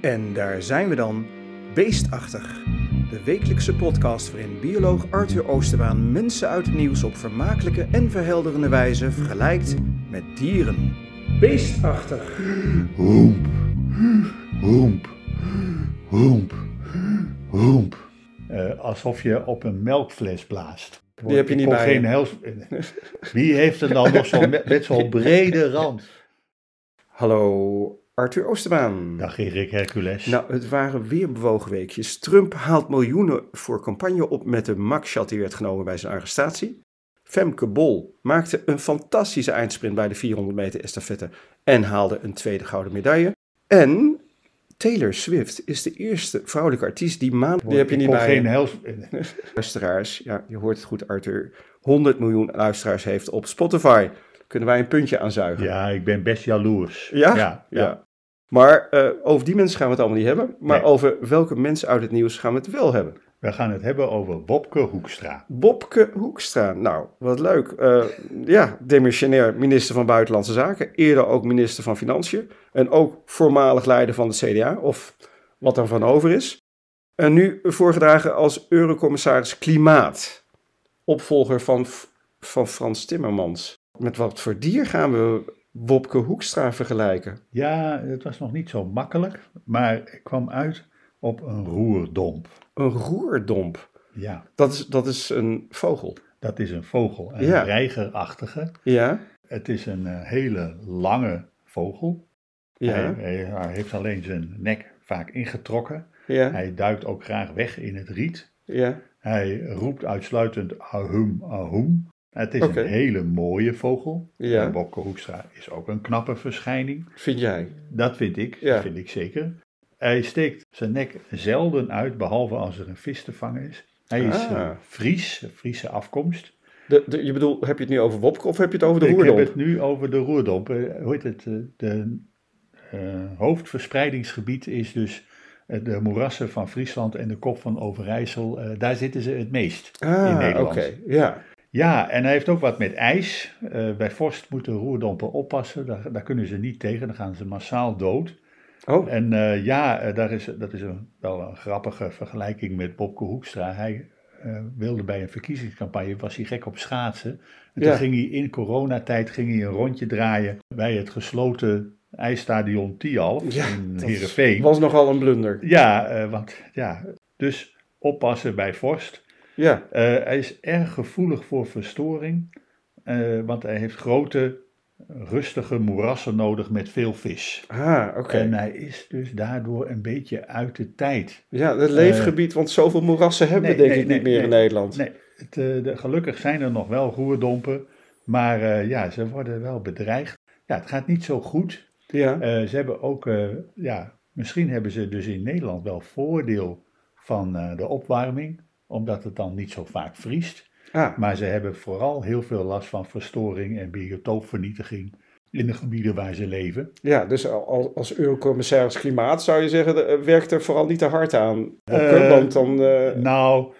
En daar zijn we dan, Beestachtig. De wekelijkse podcast waarin bioloog Arthur Oosterbaan mensen uit het nieuws op vermakelijke en verhelderende wijze vergelijkt met dieren. Beestachtig. Hoemp, hoemp, hoemp, hoemp. Eh, alsof je op een melkfles blaast. Die heb je niet bij geen hels... Wie heeft er dan nog zo'n met zo'n brede rand? Hallo, Arthur Oosterbaan. Dag Erik Hercules. Nou, het waren weer bewogen weekjes. Trump haalt miljoenen voor campagne op met de mugshot die werd genomen bij zijn arrestatie. Femke Bol maakte een fantastische eindsprint bij de 400 meter estafette en haalde een tweede gouden medaille. En Taylor Swift is de eerste vrouwelijke artiest die maand... Die heb je niet bij geen hels... luisteraars. Ja, je hoort het goed, Arthur. 100 miljoen luisteraars heeft op Spotify. Kunnen wij een puntje aanzuigen? Ja, ik ben best jaloers. Ja? Ja, ja. Maar eh, over die mensen gaan we het allemaal niet hebben. Maar Nee. over welke mensen uit het nieuws gaan we het wel hebben? We gaan het hebben over Wopke Hoekstra. Bobke Hoekstra. Nou, wat leuk. Eh, ja, demissionair minister van Buitenlandse Zaken. Eerder ook minister van Financiën. En ook voormalig leider van de CDA. Of wat er van over is. En nu voorgedragen als eurocommissaris Klimaat. Opvolger van, van Frans Timmermans. Met wat voor dier gaan we Wopke Hoekstra vergelijken? Ja, het was nog niet zo makkelijk, maar ik kwam uit op een roerdomp. Een roerdomp. Ja, Dat is, dat is een vogel. dat is een vogel, een Ja. reigerachtige. Ja, Het is een eh, hele lange vogel. ja, Hij, hij- hij heeft alleen zijn nek vaak ingetrokken. ja, Hij duikt ook graag weg in het riet. ja. Hij roept uitsluitend ahum, ahum. Het is Oké. een hele mooie vogel. Ja. Bobke Hoekstra is ook een knappe verschijning. Vind jij? Dat vind ik, Ja. dat vind ik zeker. Hij steekt zijn nek zelden uit, behalve als er een vis te vangen is. Hij is Ah. eh, Fries, Friese afkomst. De, de, je bedoel, heb je het nu over Wopke of heb je het over de ik roerdomp? heb het nu over de roerdomp. Eh, hoe heet het? eh, De eh, hoofdverspreidingsgebied is dus eh, de moerassen van Friesland en de kop van Overijssel. Eh, daar zitten ze het meest in Ah, oké, Nederland. ja. Ja, en hij heeft ook wat met ijs. Eh, bij vorst moeten roerdompen oppassen. Daar, daar kunnen ze niet tegen, dan gaan ze massaal dood. Oh, En eh, ja, eh, daar is, dat is een, wel een grappige vergelijking met Bobke Hoekstra. Hij wilde bij een verkiezingscampagne, was hij gek op schaatsen. En Ja. toen ging hij in coronatijd ging hij een rondje draaien bij het gesloten ijsstadion Tialf Ja, in dat Heerenveen. was nogal een blunder. Ja, want ja, dus oppassen bij vorst. Ja, Eh, hij is erg gevoelig voor verstoring, eh, want hij heeft grote, rustige moerassen nodig met veel vis. ah, oké. En hij is dus daardoor een beetje uit de tijd. Ja, het leefgebied, want zoveel moerassen hebben we denk nee, ik niet nee, meer in. Nederland. Nee, het, eh, de, gelukkig zijn er nog wel roerdompen, maar eh, ja, ze worden wel bedreigd. Ja, het gaat niet zo goed. Ja, Eh, ze hebben ook, eh, ja, misschien hebben ze dus in Nederland wel voordeel van eh, de opwarming, omdat het dan niet zo vaak vriest. ah, Maar ze hebben vooral heel veel last van verstoring en biotoopvernietiging in de gebieden waar ze leven. ja dus al- als eurocommissaris Klimaat zou je zeggen, eh, werkt er vooral niet te hard aan. Want dan... eh, Nou,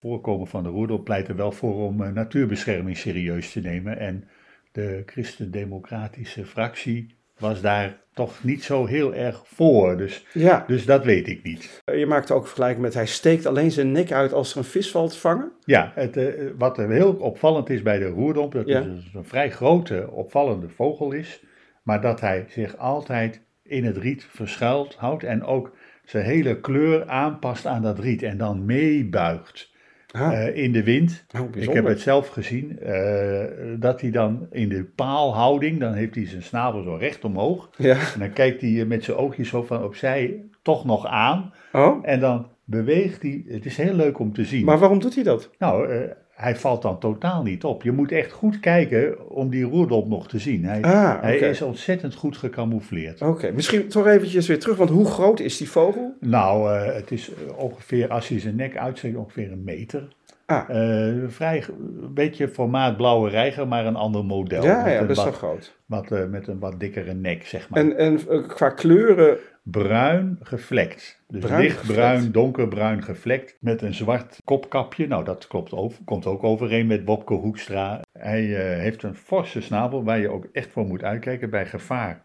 voorkomen van de roedel pleit er wel voor om natuurbescherming serieus te nemen. En de christendemocratische fractie was daar toch niet zo heel erg voor. Dus, ja, dus dat weet ik niet. je maakt ook vergelijking met hij steekt alleen zijn nek uit als er een vis valt te vangen. Ja, het, eh, wat heel opvallend is bij de roerdomp, dat Ja. het dus een vrij grote, opvallende vogel is. Maar dat hij zich altijd in het riet verschuilt houdt en ook zijn hele kleur aanpast aan dat riet en dan meebuigt. Eh, in de wind. oh, Ik heb het zelf gezien, eh, dat hij dan in de paalhouding, dan heeft hij zijn snavel zo recht omhoog. Ja, En dan kijkt hij met zijn oogjes zo van opzij toch nog aan. oh, En dan beweegt hij, het is heel leuk om te zien. maar waarom doet hij dat? Nou, eh, hij valt dan totaal niet op. Je moet echt goed kijken om die roerdop nog te zien. Hij, Ah, hij is ontzettend goed gecamoufleerd. Oké, misschien toch eventjes weer terug, want hoe groot is die vogel? Nou, eh, het is eh, ongeveer, als hij zijn nek uitsteekt, ongeveer een meter. Ah. Eh, vrij, een beetje formaat blauwe reiger, maar een ander model. ja, Met ja, een best wel wat, groot. wat, eh, met een wat dikkere nek, zeg maar. En, en eh, qua kleuren, bruin gevlekt. Dus Bruin lichtbruin, gevlekt. donkerbruin gevlekt. Met een zwart kopkapje. Nou, dat klopt over, komt ook overeen met Bobke Hoekstra. Hij heeft een forse snabel waar je ook echt voor moet uitkijken bij gevaar.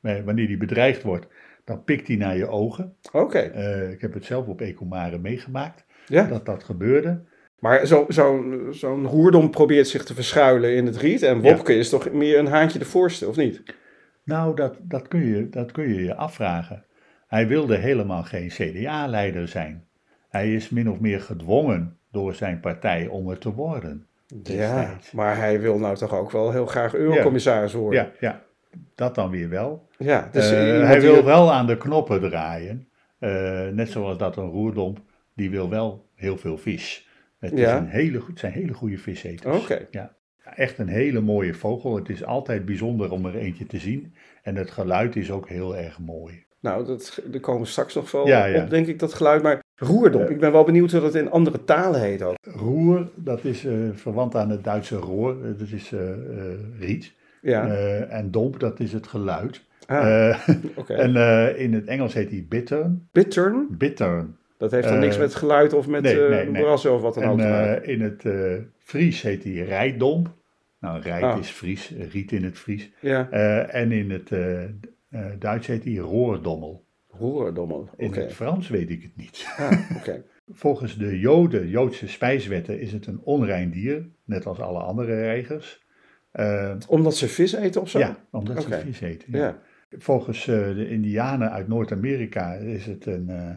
Wanneer die bedreigd wordt, dan pikt hij naar je ogen. Oké, ik heb het zelf op Ecomare meegemaakt, ja. dat dat gebeurde. Maar zo- zo'n zo'n roerdom probeert zich te verschuilen in het riet. En Wopke is toch meer een haantje de voorste, of niet? Nou, dat, dat, kun je, dat kun je je afvragen. Hij wilde helemaal geen CDA-leider zijn. Hij is min of meer gedwongen door zijn partij om het te worden. Ja, maar hij wil nou toch ook wel heel graag eurocommissaris worden. Ja, ja, dat dan weer wel. Ja, dus Eh, hij die- wil wel aan de knoppen draaien. Eh, net zoals dat een roerdomp, die wil wel heel veel vis. Het, Ja. is een hele, goed- het zijn hele goede viseters. Oké. Ja. Echt een hele mooie vogel. Het is altijd bijzonder om er eentje te zien. En het geluid is ook heel erg mooi. Nou, dat, daar komen straks nog wel Ja, ja. op, denk ik, dat geluid. Maar roerdom, ik ben wel benieuwd hoe dat in andere talen heet ook. Roer, dat is eh, verwant aan het Duitse roer. Eh, dat is eh, riet. Ja, en domp, dat is het geluid. ah, oké. en in het Engels heet die bittern. Bittern, Bittern. Dat heeft dan Eh, niks met geluid of met nee, eh nee, nee. brassen of wat dan ook En te maken. eh, in het eh, Fries heet die rijdomp. Nou, rijt Ah. is Fries, eh, riet in het Fries. Ja, Eh, en in het eh, eh, Duits heet die roordommel. roerdommel. In het Frans weet ik het niet. Ah. Volgens de Joden, Joodse spijswetten, is het een onrein dier, net als alle andere reigers. Eh, Omdat ze vis eten of zo? ja, omdat ze vis eten. ja. Ja. Volgens eh, de Indianen uit Noord-Amerika is het een eh,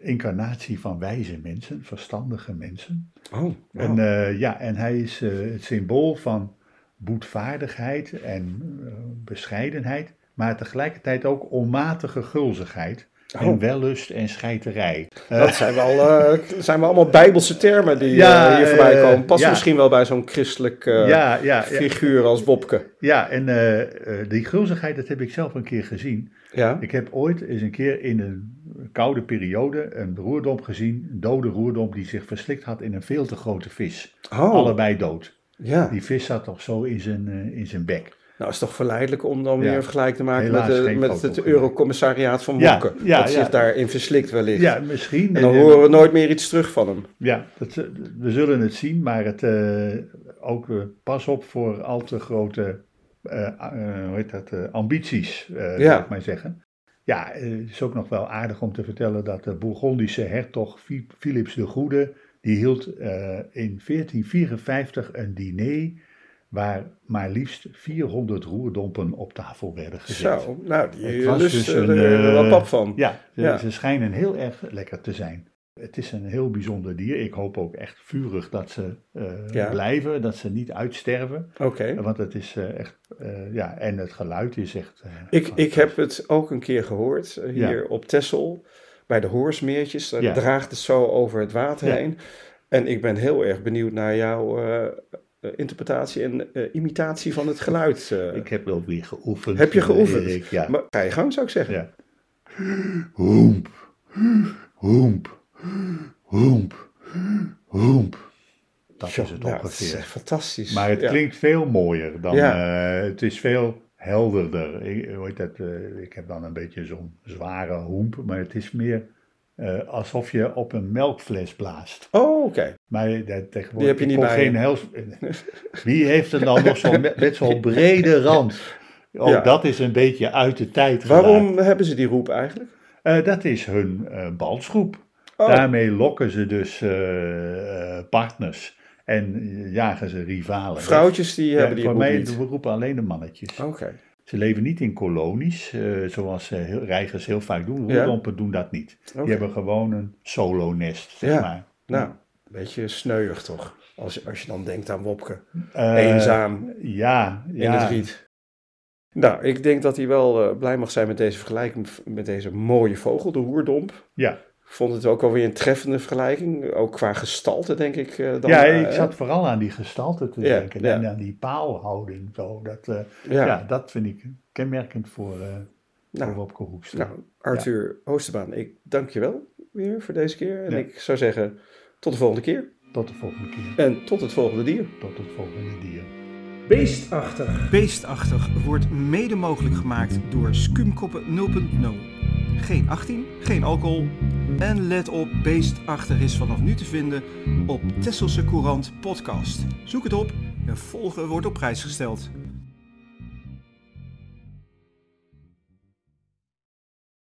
incarnatie van wijze mensen, verstandige mensen. Oh. En, eh, ja, en hij is eh, het symbool van boetvaardigheid en eh, bescheidenheid, maar tegelijkertijd ook onmatige gulzigheid. Oh. En wellust en scheiterij. Dat zijn wel, zijn wel allemaal bijbelse termen die Ja, hier voorbij komen. Past ja. misschien wel bij zo'n christelijk ja, figuur als Wopke. ja, en die gulzigheid, dat heb ik zelf een keer gezien. Ja, Ik heb ooit eens een keer in een koude periode een roerdomp gezien, een dode roerdomp die zich verslikt had in een veel te grote vis. oh, Allebei dood. ja. Die vis zat toch zo in zijn, eh, in zijn bek. Nou, is toch verleidelijk om dan Ja. weer een vergelijk te maken Helaas met, de, geen met het. Eurocommissariaat van Ja, ja, dat ja. zich daarin verslikt wellicht. Ja, misschien. En dan Eh, horen we nooit meer iets terug van hem. Ja, dat, eh, we zullen het zien, maar het, eh, ook eh, pas op voor al te grote eh, eh, hoe heet dat, eh, ambities, eh Ja. zou ik maar zeggen. Ja, eh, het is ook nog wel aardig om te vertellen dat de Bourgondische hertog Philips de Goede, die hield eh, in 1454 een diner waar maar liefst 400 roerdompen op tafel werden gezet. Zo, nou, die lust dus er een, er wel eh, pap van. Ja, ze, Ja. ze schijnen heel erg lekker te zijn. Het is een heel bijzonder dier. Ik hoop ook echt vurig dat ze eh, Ja. blijven, dat ze niet uitsterven. Oké. Want het is eh, echt, eh, ja, en het geluid is echt... Ik, ik heb het ook een keer gehoord, eh, hier op Texel, bij de Hoorsmeertjes. Daar Ja. draagt het zo over het water Ja. heen. En ik ben heel erg benieuwd naar jouw eh, interpretatie en imitatie van het geluid. Ik heb wel weer geoefend. Heb je geoefend? Erik, ja. Maar ga je gang, zou ik zeggen. ja. Hoemp, hoemp, hoemp, hoemp. Dat is het nou, het ongeveer. is echt fantastisch. Maar het klinkt veel mooier dan. Ja. eh, het is veel helderder. Ik, hoe heet dat, eh, ik heb dan een beetje zo'n zware hoemp, maar het is meer eh, alsof je op een melkfles blaast. Oh, oké. Maar eh, tegenwoordig Die heb je niet bij geen hels. Wie heeft er dan nog zo'n met, zo'n brede rand? Ja. dat is een beetje uit de tijd. geraakt. Waarom hebben ze die roep eigenlijk? Dat is hun balsgroep. Oh, Daarmee lokken ze dus partners en eh, jagen ze rivalen. vrouwtjes die hebben die voor mij niet. we roepen alleen de mannetjes. Oké. Ze leven niet in kolonies, eh, zoals eh, heel, reigers heel vaak doen. Roerdompen doen dat niet. Die hebben gewoon een solonest, zeg maar. Nou, een beetje sneuig toch? Als, als je dan denkt aan Wopke. Eenzaam Ja, in ja. het riet. Nou, ik denk dat hij wel blij mag zijn met deze vergelijking met deze mooie vogel, de hoerdomp. Ja, vond het ook wel weer een treffende vergelijking, ook qua gestalte denk ik. eh, dan, ja eh, ik zat vooral aan die gestalte te Ja, denken ja. en aan die paalhouding. Zo. Dat, eh, Ja, ja. dat vind ik kenmerkend voor, eh Nou, voor Wopke Hoekstra. nou, Arthur Oosterbaan, ik dank je wel weer voor deze keer. En Ja. ik zou zeggen, tot de volgende keer. Tot de volgende keer. En tot het volgende dier. Tot het volgende dier. Beestachtig. Beestachtig wordt mede mogelijk gemaakt door Skumkoppen 0.0. Geen 18, geen alcohol. En let op, Beestachtig is vanaf nu te vinden op Tesselse Courant podcast. Zoek het op en volgen wordt op prijs gesteld.